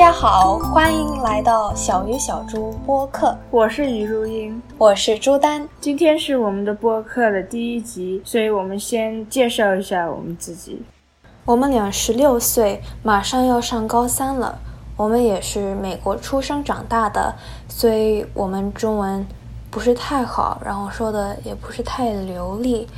家好，欢迎来到小鱼小猪播客，我是于如英，我是朱丹。今天是我们的播客的第一集，所以我们先介绍一下我们自己。我们俩十六岁，马上要上高三了。我们也是美国出生长大的，所以我们中文不是太好，然后说的也不是太流利，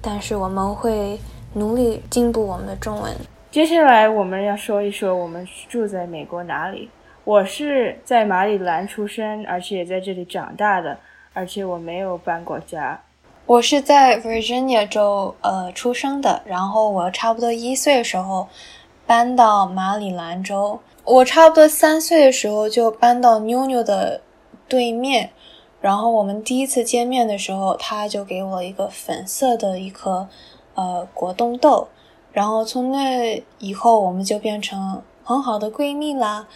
但是我们会努力进步我们的中文。接下来我们要说一说我们住在美国哪里。我是在马里兰出生，而且也在这里长大的，而且我没有搬过家。我是在 Virginia 州呃出生的，然后我差不多一岁的时候搬到马里兰州。我差不多三岁的时候就搬到妞妞的对面，然后我们第一次见面的时候，他就给我一个粉色的一颗呃果冻豆。然后从那以后，我们就变成很好的闺蜜啦。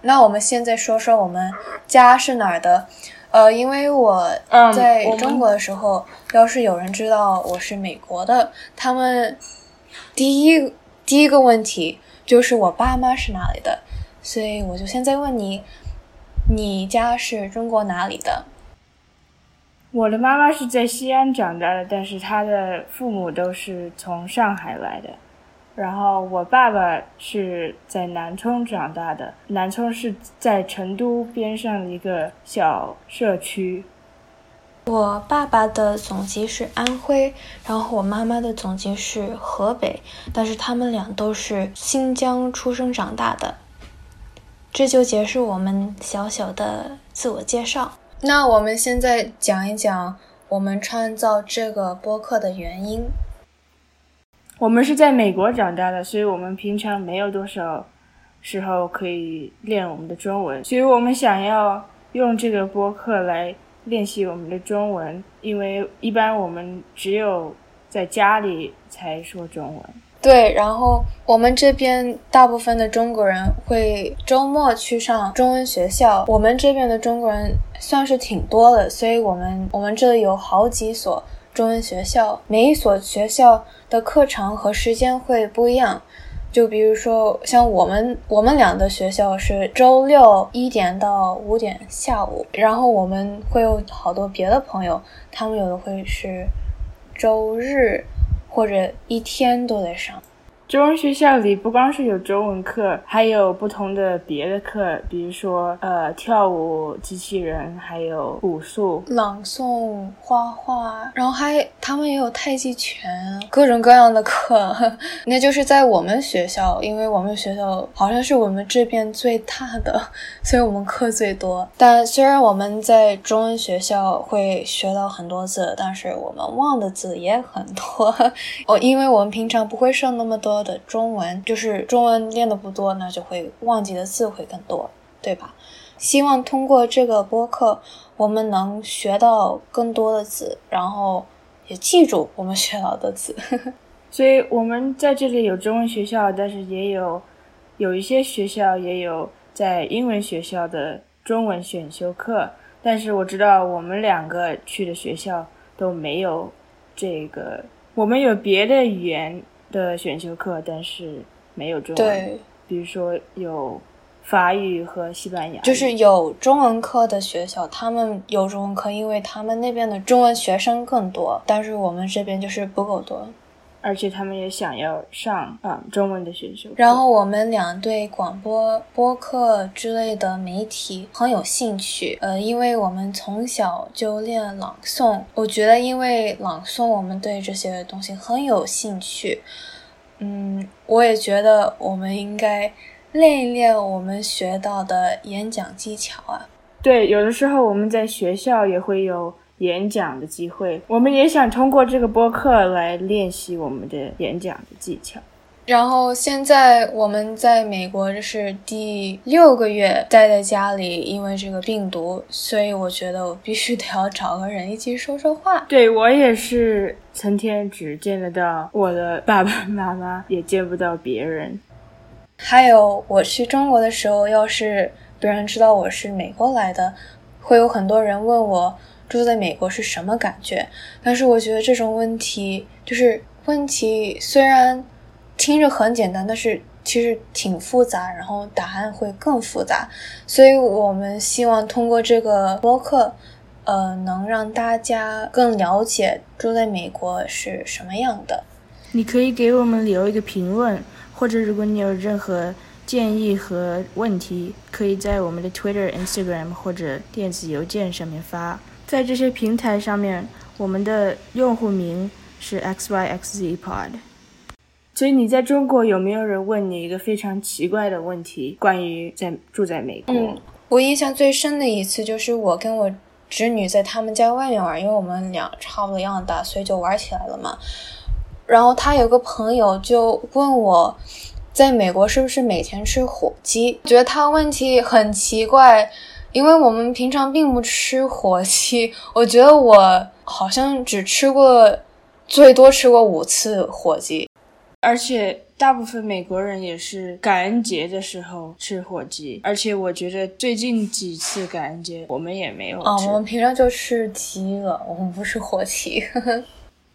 那我们现在说说我们家是哪儿的？呃，因为我在中国的时候，要是有人知道我是美国的，他们第一第一个问题就是我爸妈是哪里的。所以我就现在问你，你家是中国哪里的？我的妈妈是在西安长大的，但是她的父母都是从上海来的。然后我爸爸是在南充长大的，南充是在成都边上的一个小社区。我爸爸的祖籍是安徽，然后我妈妈的祖籍是河北，但是他们俩都是新疆出生长大的。这就结束我们小小的自我介绍。那我们现在讲一讲我们创造这个播客的原因。我们是在美国长大的，所以我们平常没有多少时候可以练我们的中文，所以我们想要用这个播客来练习我们的中文，因为一般我们只有在家里才说中文。对，然后我们这边大部分的中国人会周末去上中文学校。我们这边的中国人算是挺多的，所以我们我们这里有好几所中文学校，每一所学校的课程和时间会不一样。就比如说，像我们我们俩的学校是周六一点到五点下午，然后我们会有好多别的朋友，他们有的会是周日。或者一天都得上。中文学校里不光是有中文课，还有不同的别的课，比如说呃跳舞、机器人，还有武术、朗诵、画画，然后还他们也有太极拳，各种各样的课。那就是在我们学校，因为我们学校好像是我们这边最大的，所以我们课最多。但虽然我们在中文学校会学到很多字，但是我们忘的字也很多。哦，因为我们平常不会上那么多。的中文就是中文练的不多，那就会忘记的字会更多，对吧？希望通过这个播客，我们能学到更多的字，然后也记住我们学到的字。所以，我们在这里有中文学校，但是也有有一些学校也有在英文学校的中文选修课。但是我知道我们两个去的学校都没有这个，我们有别的语言。的选修课，但是没有中文。对，比如说有法语和西班牙，就是有中文课的学校，他们有中文课，因为他们那边的中文学生更多，但是我们这边就是不够多。而且他们也想要上啊中文的选修。然后我们俩对广播、播客之类的媒体很有兴趣，呃，因为我们从小就练朗诵，我觉得因为朗诵，我们对这些东西很有兴趣。嗯，我也觉得我们应该练一练我们学到的演讲技巧啊。对，有的时候我们在学校也会有。演讲的机会，我们也想通过这个播客来练习我们的演讲的技巧。然后现在我们在美国，这是第六个月待在家里，因为这个病毒，所以我觉得我必须得要找个人一起说说话。对我也是，成天只见得到我的爸爸妈妈，也见不到别人。还有我去中国的时候，要是别人知道我是美国来的，会有很多人问我。住在美国是什么感觉？但是我觉得这种问题就是问题，虽然听着很简单，但是其实挺复杂，然后答案会更复杂，所以我们希望通过这个播客，呃，能让大家更了解住在美国是什么样的。你可以给我们留一个评论，或者如果你有任何建议和问题，可以在我们的 Twitter、Instagram 或者电子邮件上面发。在这些平台上面，我们的用户名是 xyxzpod。所以你在中国有没有人问你一个非常奇怪的问题？关于在住在美国？嗯，我印象最深的一次就是我跟我侄女在他们家外面玩，因为我们俩差不多一样大，所以就玩起来了嘛。然后他有个朋友就问我，在美国是不是每天吃火鸡？觉得他问题很奇怪，因为我们平常并不吃火鸡。我觉得我好像只吃过，最多吃过五次火鸡。而且大部分美国人也是感恩节的时候吃火鸡，而且我觉得最近几次感恩节我们也没有吃。我们平常就吃鸡了，我们不吃火鸡。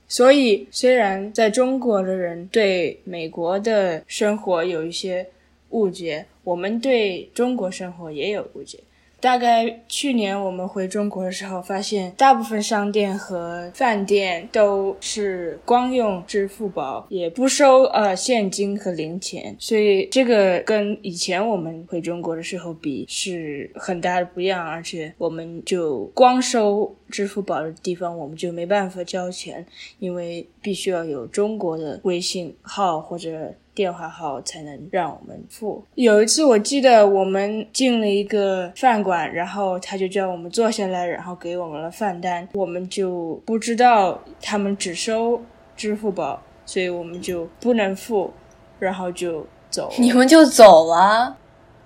所以，虽然在中国的人对美国的生活有一些误解，我们对中国生活也有误解。大概去年我们回中国的时候，发现大部分商店和饭店都是光用支付宝，也不收呃现金和零钱，所以这个跟以前我们回中国的时候比是很大的不一样。而且我们就光收支付宝的地方，我们就没办法交钱，因为必须要有中国的微信号或者。电话号才能让我们付。有一次我记得我们进了一个饭馆，然后他就叫我们坐下来，然后给我们了饭单。我们就不知道他们只收支付宝，所以我们就不能付，然后就走。你们就走了？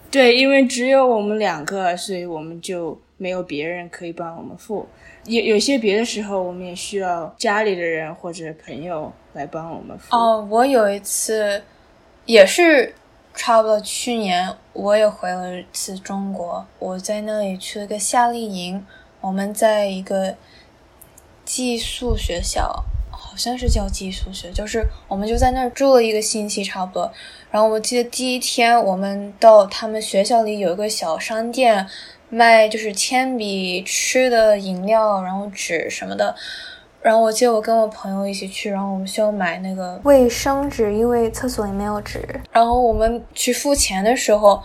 对，因为只有我们两个，所以我们就没有别人可以帮我们付。有有些别的时候，我们也需要家里的人或者朋友来帮我们付。哦，我有一次。也是差不多去年，我也回了一次中国。我在那里去了个夏令营，我们在一个寄宿学校，好像是叫寄宿学，就是我们就在那儿住了一个星期差不多。然后我记得第一天，我们到他们学校里有一个小商店，卖就是铅笔、吃的、饮料，然后纸什么的。然后我记得我跟我朋友一起去，然后我们需要买那个卫生纸，因为厕所里没有纸。然后我们去付钱的时候，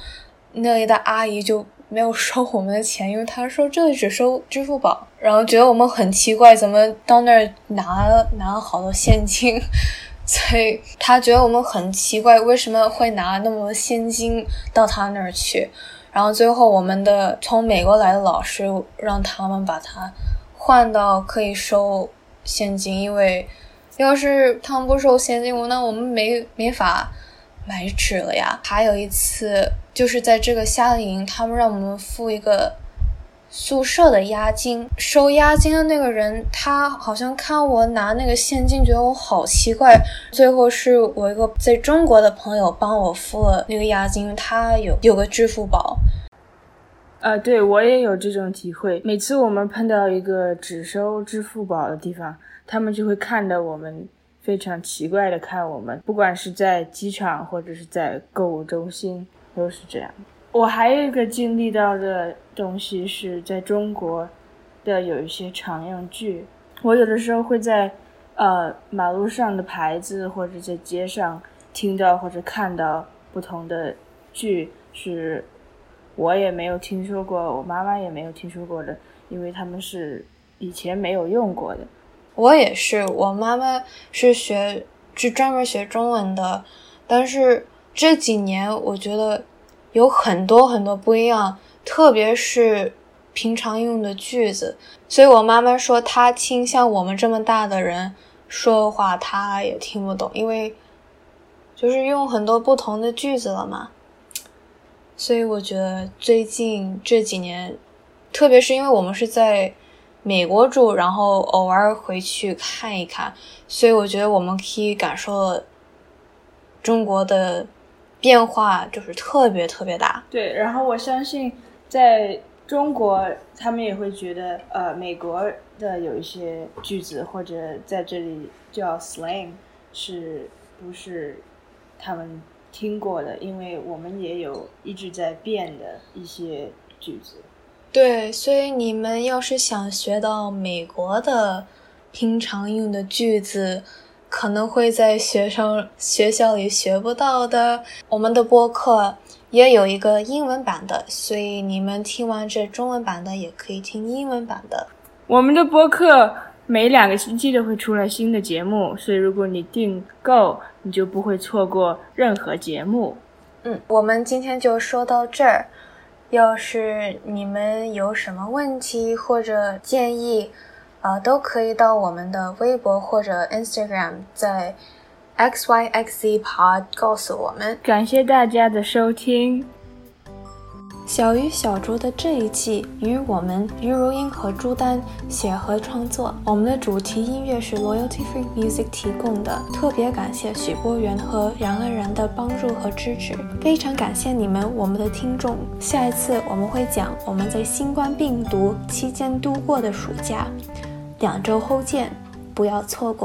那里的阿姨就没有收我们的钱，因为她说这里只收支付宝。然后觉得我们很奇怪，怎么到那儿拿了拿了好多现金？所以她觉得我们很奇怪，为什么会拿那么多现金到她那儿去？然后最后我们的从美国来的老师让他们把它换到可以收。现金，因为要是他们不收现金，我那我们没没法买纸了呀。还有一次，就是在这个夏令营，他们让我们付一个宿舍的押金。收押金的那个人，他好像看我拿那个现金，觉得我好奇怪。最后是我一个在中国的朋友帮我付了那个押金，他有有个支付宝。啊，对我也有这种体会。每次我们碰到一个只收支付宝的地方，他们就会看着我们非常奇怪的看我们，不管是在机场或者是在购物中心，都是这样。我还有一个经历到的东西是在中国的有一些常用句，我有的时候会在呃马路上的牌子或者在街上听到或者看到不同的句是。我也没有听说过，我妈妈也没有听说过的，因为他们是以前没有用过的。我也是，我妈妈是学，是专门学中文的，但是这几年我觉得有很多很多不一样，特别是平常用的句子。所以我妈妈说，她听像我们这么大的人说话，她也听不懂，因为就是用很多不同的句子了嘛。所以我觉得最近这几年，特别是因为我们是在美国住，然后偶尔回去看一看，所以我觉得我们可以感受中国的变化，就是特别特别大。对，然后我相信在中国，他们也会觉得，呃，美国的有一些句子或者在这里叫 slang，是不是他们听过的，因为我们也有一直在变的一些句子。对，所以你们要是想学到美国的平常用的句子，可能会在学生学校里学不到的。我们的播客也有一个英文版的，所以你们听完这中文版的，也可以听英文版的。我们的播客每两个星期都会出来新的节目，所以如果你订购，你就不会错过任何节目。嗯，我们今天就说到这儿。要是你们有什么问题或者建议，呃，都可以到我们的微博或者 Instagram，在 xyxzpod 告诉我们。感谢大家的收听。小鱼小猪的这一季与我们于如英和朱丹协和创作，我们的主题音乐是 Loyalty Free Music 提供的。特别感谢许波源和杨安然的帮助和支持，非常感谢你们，我们的听众。下一次我们会讲我们在新冠病毒期间度过的暑假，两周后见，不要错过。